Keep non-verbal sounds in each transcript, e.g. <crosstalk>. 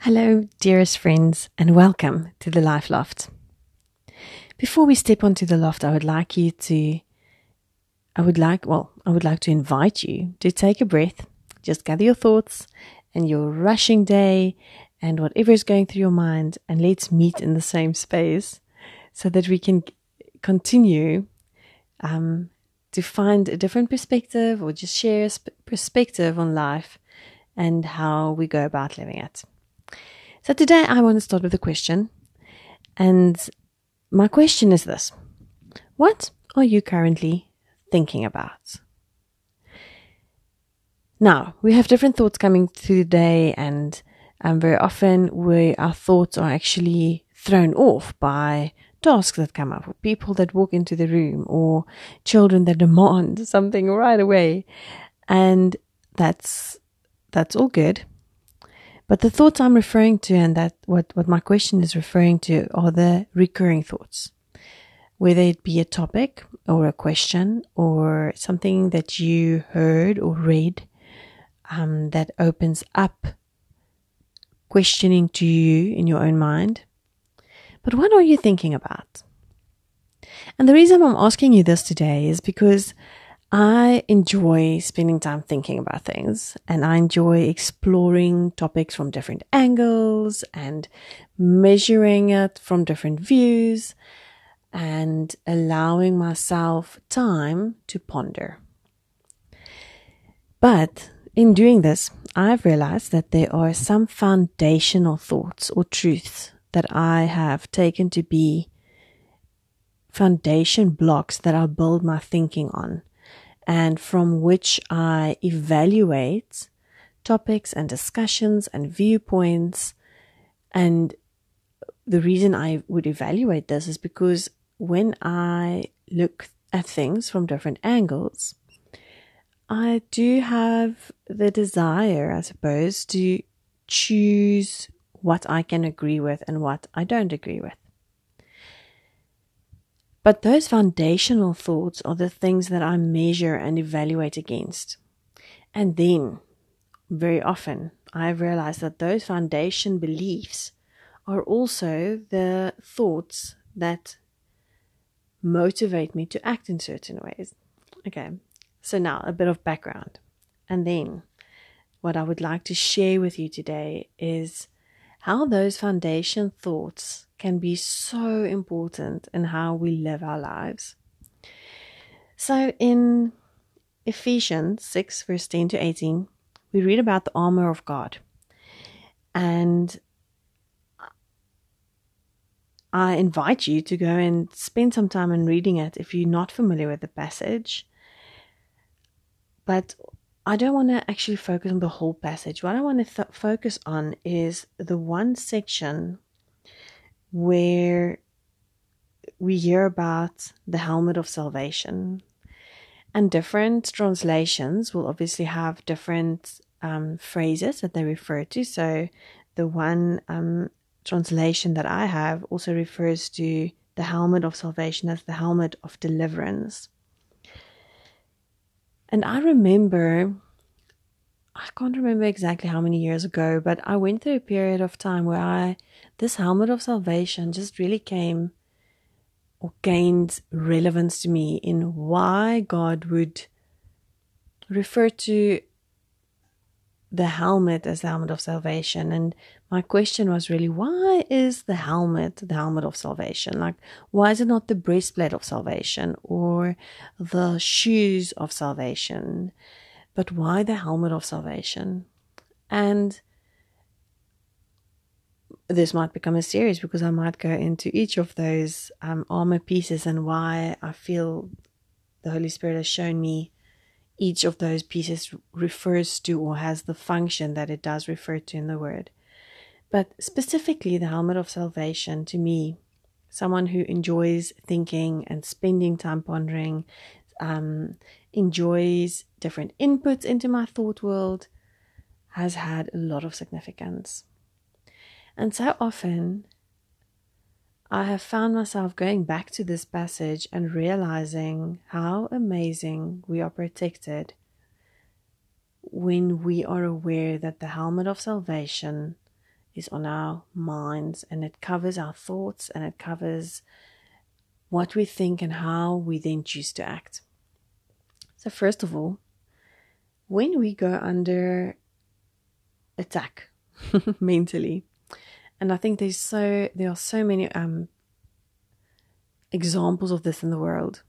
Hello, dearest friends, and welcome to the Life Loft. Before we step onto the loft, I would like you to, I would like, well, I would like to invite you to take a breath, just gather your thoughts and your rushing day and whatever is going through your mind, and let's meet in the same space so that we can continue um, to find a different perspective or just share a sp- perspective on life and how we go about living it. So today I want to start with a question. And my question is this What are you currently thinking about? Now, we have different thoughts coming through the day, and um, very often we, our thoughts are actually thrown off by tasks that come up, or people that walk into the room, or children that demand <laughs> something right away. And that's that's all good. But the thoughts I'm referring to and that what, what my question is referring to are the recurring thoughts. Whether it be a topic or a question or something that you heard or read um, that opens up questioning to you in your own mind. But what are you thinking about? And the reason I'm asking you this today is because I enjoy spending time thinking about things and I enjoy exploring topics from different angles and measuring it from different views and allowing myself time to ponder. But in doing this, I've realized that there are some foundational thoughts or truths that I have taken to be foundation blocks that I build my thinking on and from which I evaluate topics and discussions and viewpoints. And the reason I would evaluate this is because when I look at things from different angles, I do have the desire, I suppose, to choose what I can agree with and what I don't agree with. But those foundational thoughts are the things that I measure and evaluate against. And then, very often, I've realized that those foundation beliefs are also the thoughts that motivate me to act in certain ways. Okay, so now a bit of background. And then, what I would like to share with you today is how those foundation thoughts can be so important in how we live our lives. So in Ephesians 6, verse 10 to 18, we read about the armor of God. And I invite you to go and spend some time in reading it if you're not familiar with the passage. But I don't want to actually focus on the whole passage. What I want to th- focus on is the one section where we hear about the helmet of salvation. And different translations will obviously have different um, phrases that they refer to. So the one um, translation that I have also refers to the helmet of salvation as the helmet of deliverance. And I remember can't remember exactly how many years ago, but I went through a period of time where I, this helmet of salvation just really came or gained relevance to me in why God would refer to the helmet as the helmet of salvation. And my question was really, why is the helmet the helmet of salvation? Like, why is it not the breastplate of salvation or the shoes of salvation? But why the helmet of salvation? And this might become a series because I might go into each of those um, armor pieces and why I feel the Holy Spirit has shown me each of those pieces refers to or has the function that it does refer to in the Word. But specifically, the helmet of salvation to me, someone who enjoys thinking and spending time pondering, um, enjoys different inputs into my thought world has had a lot of significance. And so often, I have found myself going back to this passage and realizing how amazing we are protected when we are aware that the helmet of salvation is on our minds and it covers our thoughts and it covers what we think and how we then choose to act. So, first of all, when we go under attack <laughs> mentally, and I think there's so there are so many um, examples of this in the world.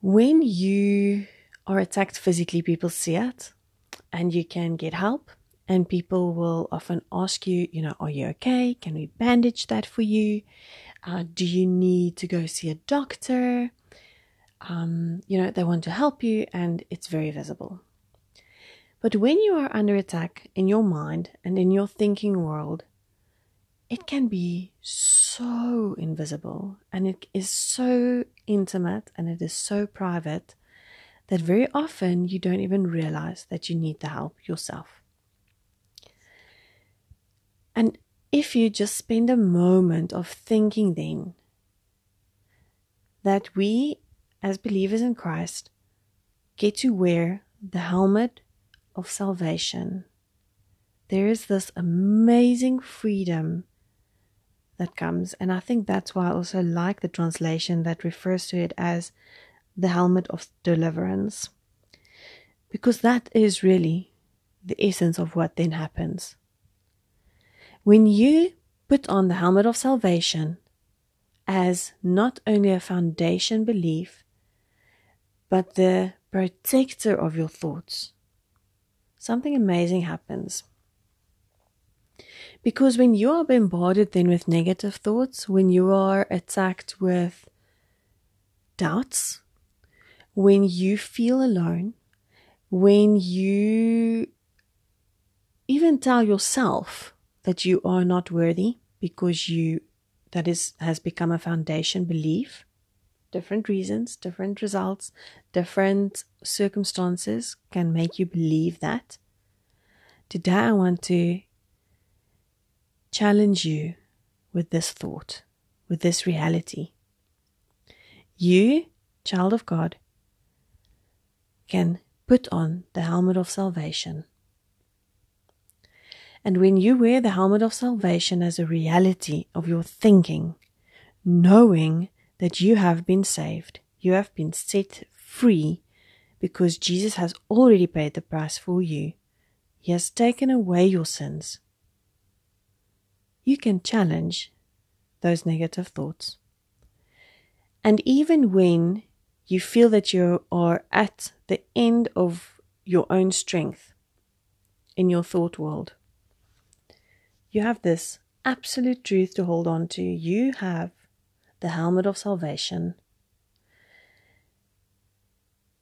When you are attacked physically, people see it, and you can get help. And people will often ask you, you know, are you okay? Can we bandage that for you? Uh, do you need to go see a doctor? Um, you know, they want to help you, and it's very visible. But when you are under attack in your mind and in your thinking world, it can be so invisible and it is so intimate and it is so private that very often you don't even realize that you need the help yourself. And if you just spend a moment of thinking then that we as believers in Christ get to wear the helmet of salvation, there is this amazing freedom that comes. And I think that's why I also like the translation that refers to it as the helmet of deliverance. Because that is really the essence of what then happens. When you put on the helmet of salvation as not only a foundation belief, but the protector of your thoughts, something amazing happens. Because when you are bombarded then with negative thoughts, when you are attacked with doubts, when you feel alone, when you even tell yourself that you are not worthy because you that is has become a foundation belief different reasons different results different circumstances can make you believe that today i want to challenge you with this thought with this reality you child of god can put on the helmet of salvation. And when you wear the helmet of salvation as a reality of your thinking, knowing that you have been saved, you have been set free because Jesus has already paid the price for you. He has taken away your sins. You can challenge those negative thoughts. And even when you feel that you are at the end of your own strength in your thought world. You have this absolute truth to hold on to. You have the helmet of salvation.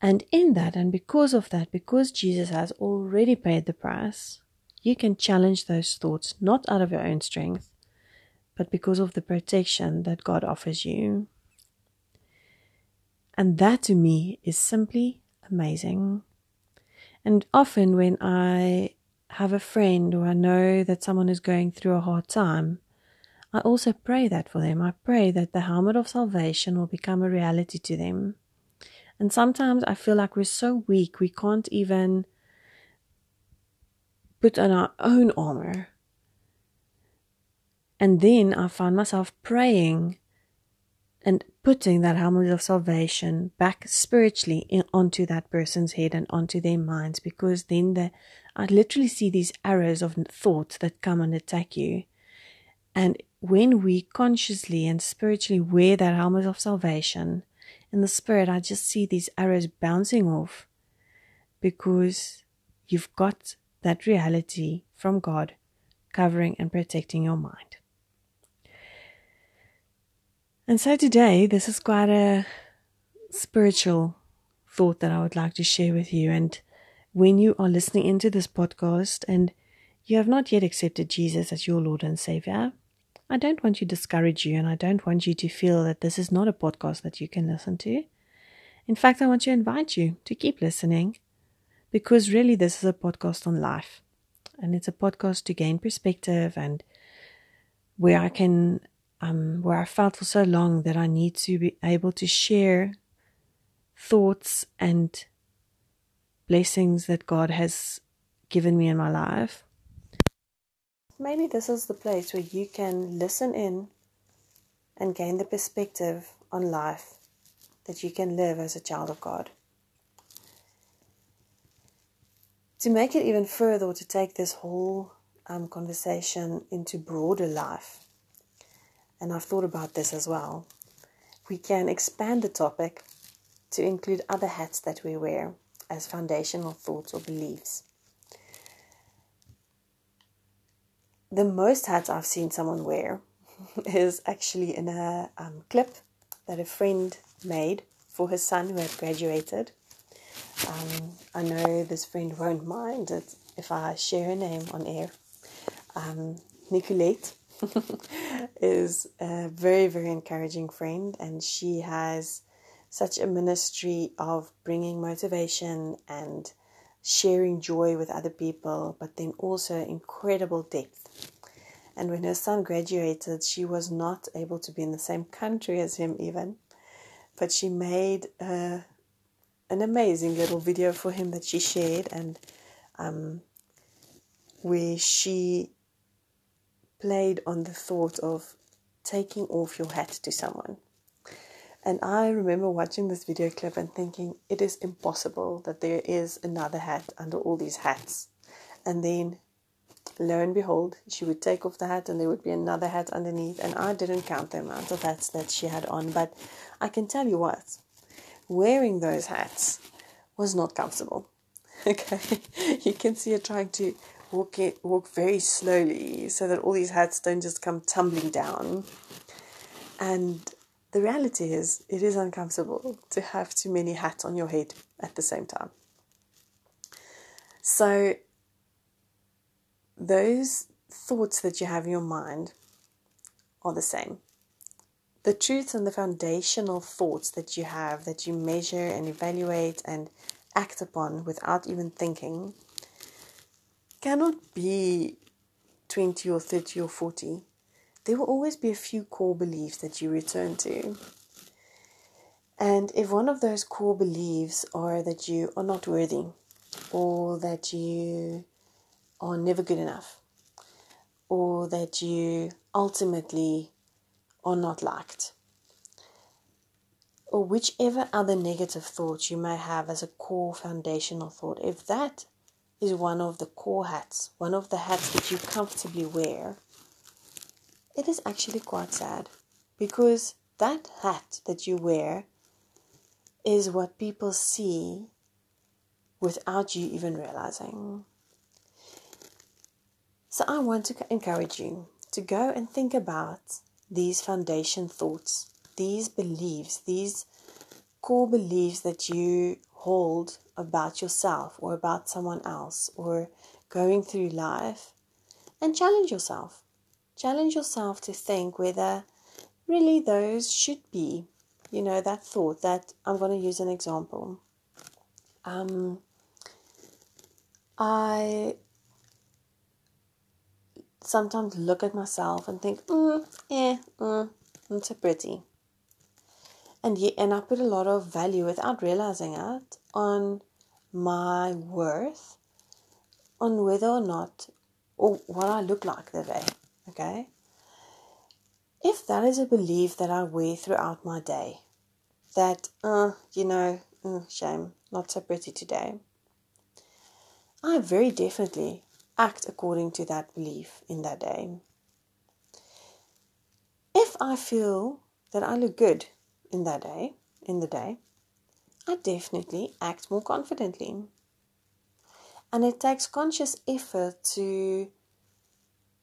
And in that, and because of that, because Jesus has already paid the price, you can challenge those thoughts not out of your own strength, but because of the protection that God offers you. And that to me is simply amazing. And often when I have a friend or I know that someone is going through a hard time, I also pray that for them. I pray that the helmet of salvation will become a reality to them. And sometimes I feel like we're so weak, we can't even put on our own armor. And then I find myself praying and putting that helmet of salvation back spiritually in, onto that person's head and onto their minds because then the I literally see these arrows of thought that come and attack you. And when we consciously and spiritually wear that helmet of salvation in the spirit, I just see these arrows bouncing off because you've got that reality from God covering and protecting your mind. And so today, this is quite a spiritual thought that I would like to share with you. And when you are listening into this podcast and you have not yet accepted Jesus as your Lord and Savior, I don't want to discourage you and I don't want you to feel that this is not a podcast that you can listen to. In fact, I want to invite you to keep listening because really this is a podcast on life and it's a podcast to gain perspective and where I can um, where I felt for so long that I need to be able to share thoughts and blessings that God has given me in my life. Maybe this is the place where you can listen in and gain the perspective on life that you can live as a child of God. To make it even further, to take this whole um, conversation into broader life, and I've thought about this as well, we can expand the topic to include other hats that we wear as foundational thoughts or beliefs. The most hats I've seen someone wear <laughs> is actually in a um, clip that a friend made for his son who had graduated. Um, I know this friend won't mind it if I share her name on air. Um, Nicolette <laughs> is a very, very encouraging friend, and she has such a ministry of bringing motivation and sharing joy with other people, but then also incredible depth. And when her son graduated, she was not able to be in the same country as him, even, but she made uh, an amazing little video for him that she shared, and um, where she played on the thought of taking off your hat to someone. And I remember watching this video clip and thinking, it is impossible that there is another hat under all these hats. And then, lo and behold, she would take off the hat and there would be another hat underneath. And I didn't count the amount of hats that she had on. But I can tell you what, wearing those hats was not comfortable. <laughs> Okay, you can see her trying to walk it, walk very slowly so that all these hats don't just come tumbling down. And the reality is, it is uncomfortable to have too many hats on your head at the same time. So, those thoughts that you have in your mind are the same. The truths and the foundational thoughts that you have, that you measure and evaluate and act upon without even thinking, cannot be 20 or 30 or 40 there will always be a few core beliefs that you return to. And if one of those core beliefs are that you are not worthy, or that you are never good enough, or that you ultimately are not liked, or whichever other negative thoughts you may have as a core foundational thought, if that is one of the core hats, one of the hats that you comfortably wear, it is actually quite sad because that hat that you wear is what people see without you even realizing. So I want to encourage you to go and think about these foundation thoughts, these beliefs, these core beliefs that you hold about yourself or about someone else or going through life and challenge yourself challenge yourself to think whether really those should be, you know, that thought that I'm going to use an example. Um, I sometimes look at myself and think, mm, eh, mm, I'm too pretty. And, yet, and I put a lot of value without realizing it on my worth, on whether or not, or what I look like that day. Okay? If that is a belief that I wear throughout my day, that, uh, you know, uh, shame, not so pretty today, I very definitely act according to that belief in that day. If I feel that I look good in that day, in the day, I definitely act more confidently. And it takes conscious effort to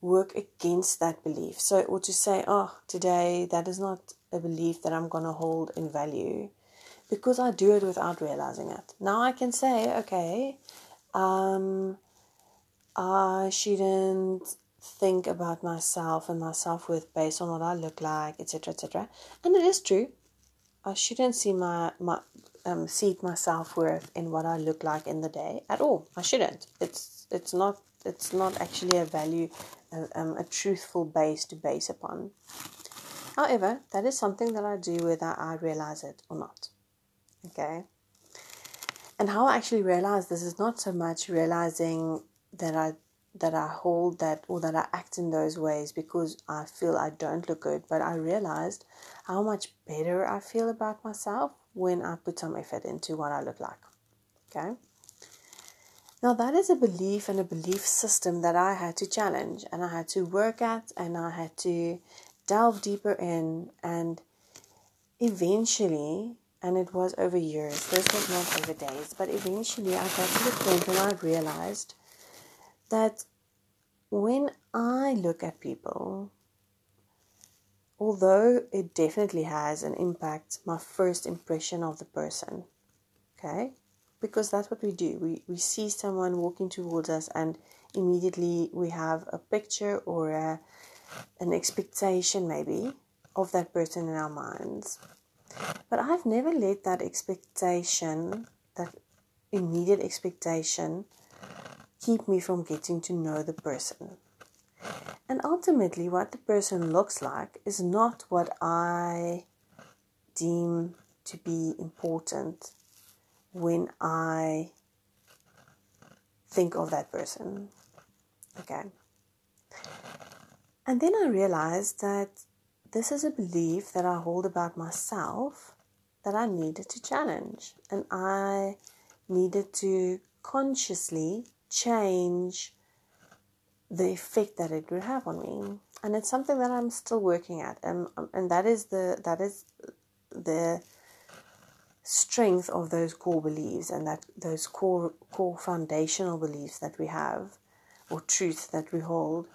work against that belief. So, or to say, oh, today that is not a belief that I'm going to hold in value because I do it without realizing it. Now I can say, okay, um, I shouldn't think about myself and my self worth based on what I look like, etc., etc. And it is true. I shouldn't see my my um, my self worth in what I look like in the day at all. I shouldn't. It's it's not it's not actually a value a, um, a truthful base to base upon. However, that is something that I do whether I realize it or not. Okay. And how I actually realize this is not so much realizing that I that I hold that or that I act in those ways because I feel I don't look good, but I realized how much better I feel about myself when I put some effort into what I look like. Okay? Now, that is a belief and a belief system that I had to challenge and I had to work at and I had to delve deeper in. And eventually, and it was over years, this was not over days, but eventually I got to the point when I realized that when I look at people, although it definitely has an impact, my first impression of the person, okay? Because that's what we do. We, we see someone walking towards us, and immediately we have a picture or a, an expectation, maybe, of that person in our minds. But I've never let that expectation, that immediate expectation, keep me from getting to know the person. And ultimately, what the person looks like is not what I deem to be important when I think of that person. Okay. And then I realized that this is a belief that I hold about myself that I needed to challenge. And I needed to consciously change the effect that it would have on me. And it's something that I'm still working at. And, and that is the that is the strength of those core beliefs and that those core core foundational beliefs that we have or truths that we hold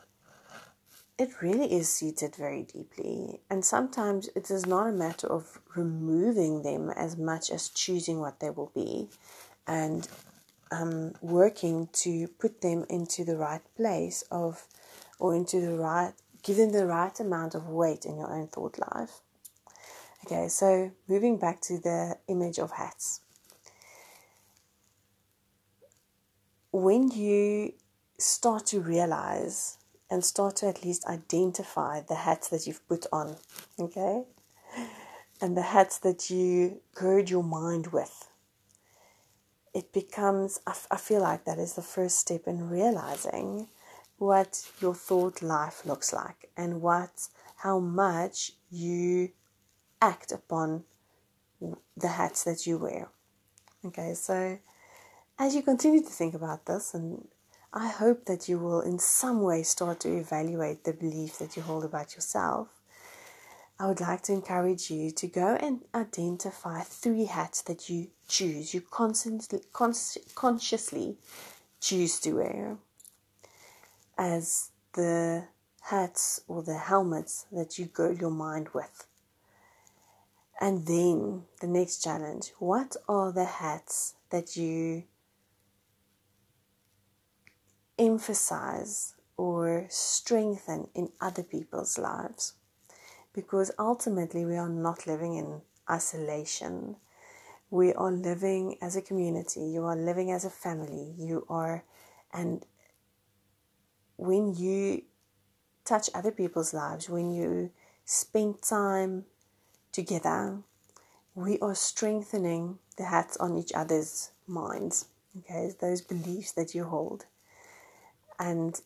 it really is seated very deeply and sometimes it is not a matter of removing them as much as choosing what they will be and um, working to put them into the right place of or into the right give them the right amount of weight in your own thought life. Okay so moving back to the image of hats. When you start to realize and start to at least identify the hats that you've put on okay and the hats that you gird your mind with it becomes, I, feel like that is the first step in realizing what your thought life looks like and what, how much you act upon the hats that you wear. Okay, so as you continue to think about this, and I hope that you will in some way start to evaluate the belief that you hold about yourself I would like to encourage you to go and identify three hats that you choose, you constantly, consciously choose to wear as the hats or the helmets that you go your mind with. And then the next challenge what are the hats that you emphasize or strengthen in other people's lives? Because ultimately we are not living in isolation. We are living as a community, you are living as a family, you are, and when you touch other people's lives, when you spend time together, we are strengthening the hats on each other's minds, okay, those beliefs that you hold. And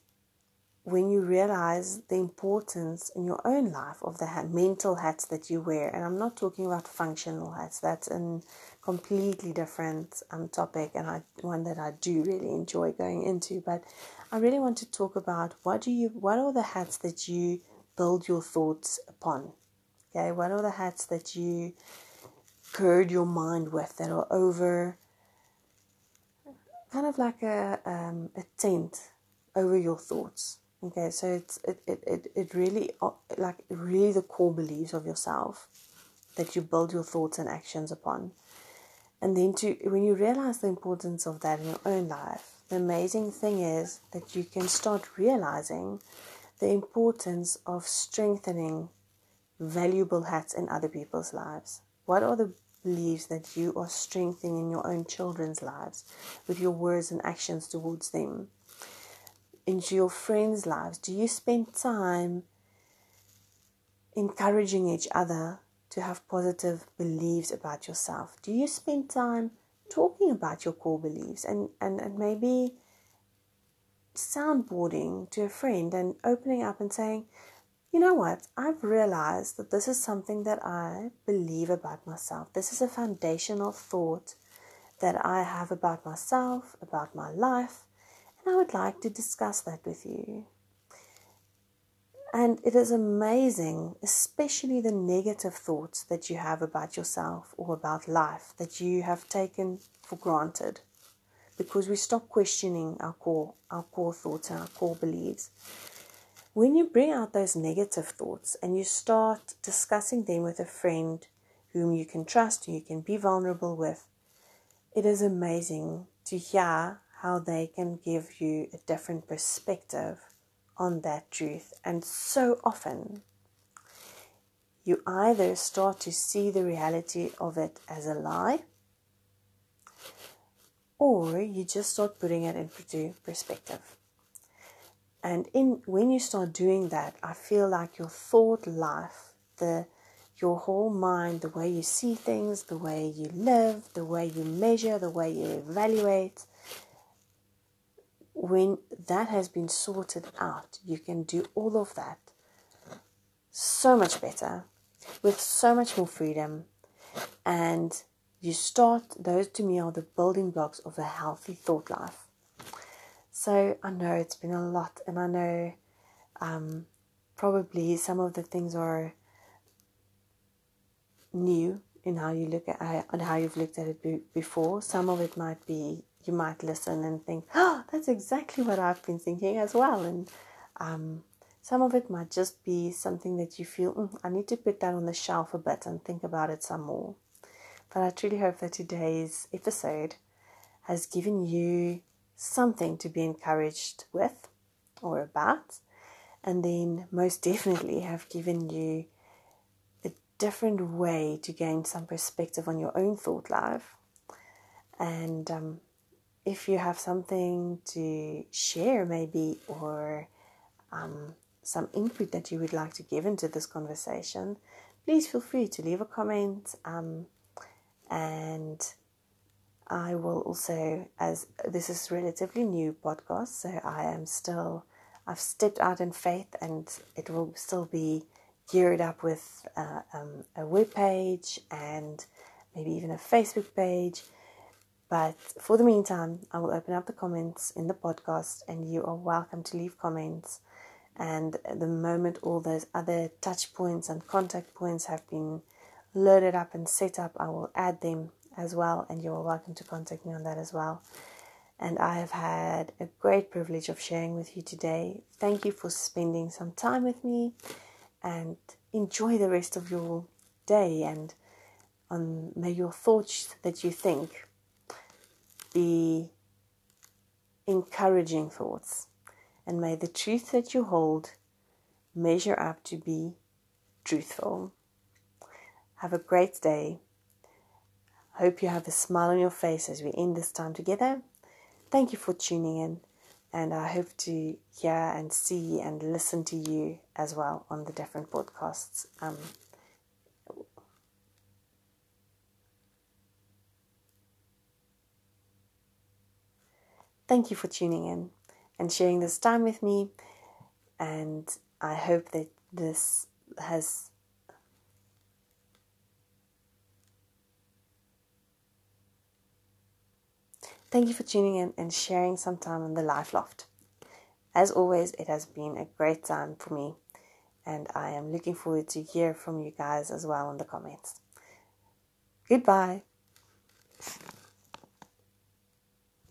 when you realize the importance in your own life of the mental hats that you wear, and I'm not talking about functional hats, that's a completely different um, topic and I, one that I do really enjoy going into. But I really want to talk about what do you, what are the hats that you build your thoughts upon? Okay, what are the hats that you gird your mind with that are over, kind of like a um, a tent over your thoughts? Okay, so it's it, it, it, it really uh, like really the core beliefs of yourself that you build your thoughts and actions upon. And then to when you realize the importance of that in your own life, the amazing thing is that you can start realizing the importance of strengthening valuable hats in other people's lives. What are the beliefs that you are strengthening in your own children's lives with your words and actions towards them? Into your friends' lives? Do you spend time encouraging each other to have positive beliefs about yourself? Do you spend time talking about your core beliefs and, and, and maybe soundboarding to a friend and opening up and saying, you know what? I've realized that this is something that I believe about myself. This is a foundational thought that I have about myself, about my life, and I would like to discuss that with you. And it is amazing, especially the negative thoughts that you have about yourself or about life that you have taken for granted because we stop questioning our core, our core thoughts and our core beliefs. When you bring out those negative thoughts and you start discussing them with a friend whom you can trust, who you can be vulnerable with, it is amazing to hear how they can give you a different perspective on that truth. And so often, you either start to see the reality of it as a lie, or you just start putting it into perspective. And in when you start doing that, I feel like your thought life, the your whole mind, the way you see things, the way you live, the way you measure, the way you evaluate, when that has been sorted out, you can do all of that so much better with so much more freedom. And you start, those to me are the building blocks of a healthy thought life. So I know it's been a lot, and I know um, probably some of the things are new in how you look at and how you've looked at it before. Some of it might be you might listen and think, oh, that's exactly what I've been thinking as well. And um, some of it might just be something that you feel, mm, I need to put that on the shelf a bit and think about it some more. But I truly hope that today's episode has given you something to be encouraged with or about, and then most <laughs> definitely have given you a different way to gain some perspective on your own thought life. And um, if you have something to share, maybe, or um, some input that you would like to give into this conversation, please feel free to leave a comment. Um, and I will also, as this is relatively new podcast, so I am still, I've stepped out in faith, and it will still be geared up with uh, um, a web page and maybe even a Facebook page but for the meantime, I will open up the comments in the podcast, and you are welcome to leave comments. And the moment all those other touch points and contact points have been loaded up and set up, I will add them as well, and you are welcome to contact me on that as well. And I have had a great privilege of sharing with you today. Thank you for spending some time with me, and enjoy the rest of your day. And on may your thoughts that you think be encouraging thoughts. And may the truth that you hold measure up to be truthful. Have a great day. Hope you have a smile on your face as we end this time together. Thank you for tuning in, and I hope to hear and see and listen to you as well on the different podcasts. Um, Thank you for tuning in and sharing this time with me. And I hope that this has Thank you for tuning in and sharing some time on the Life Loft. As always, it has been a great time for me, and I am looking forward to hear from you guys as well in the comments. Goodbye.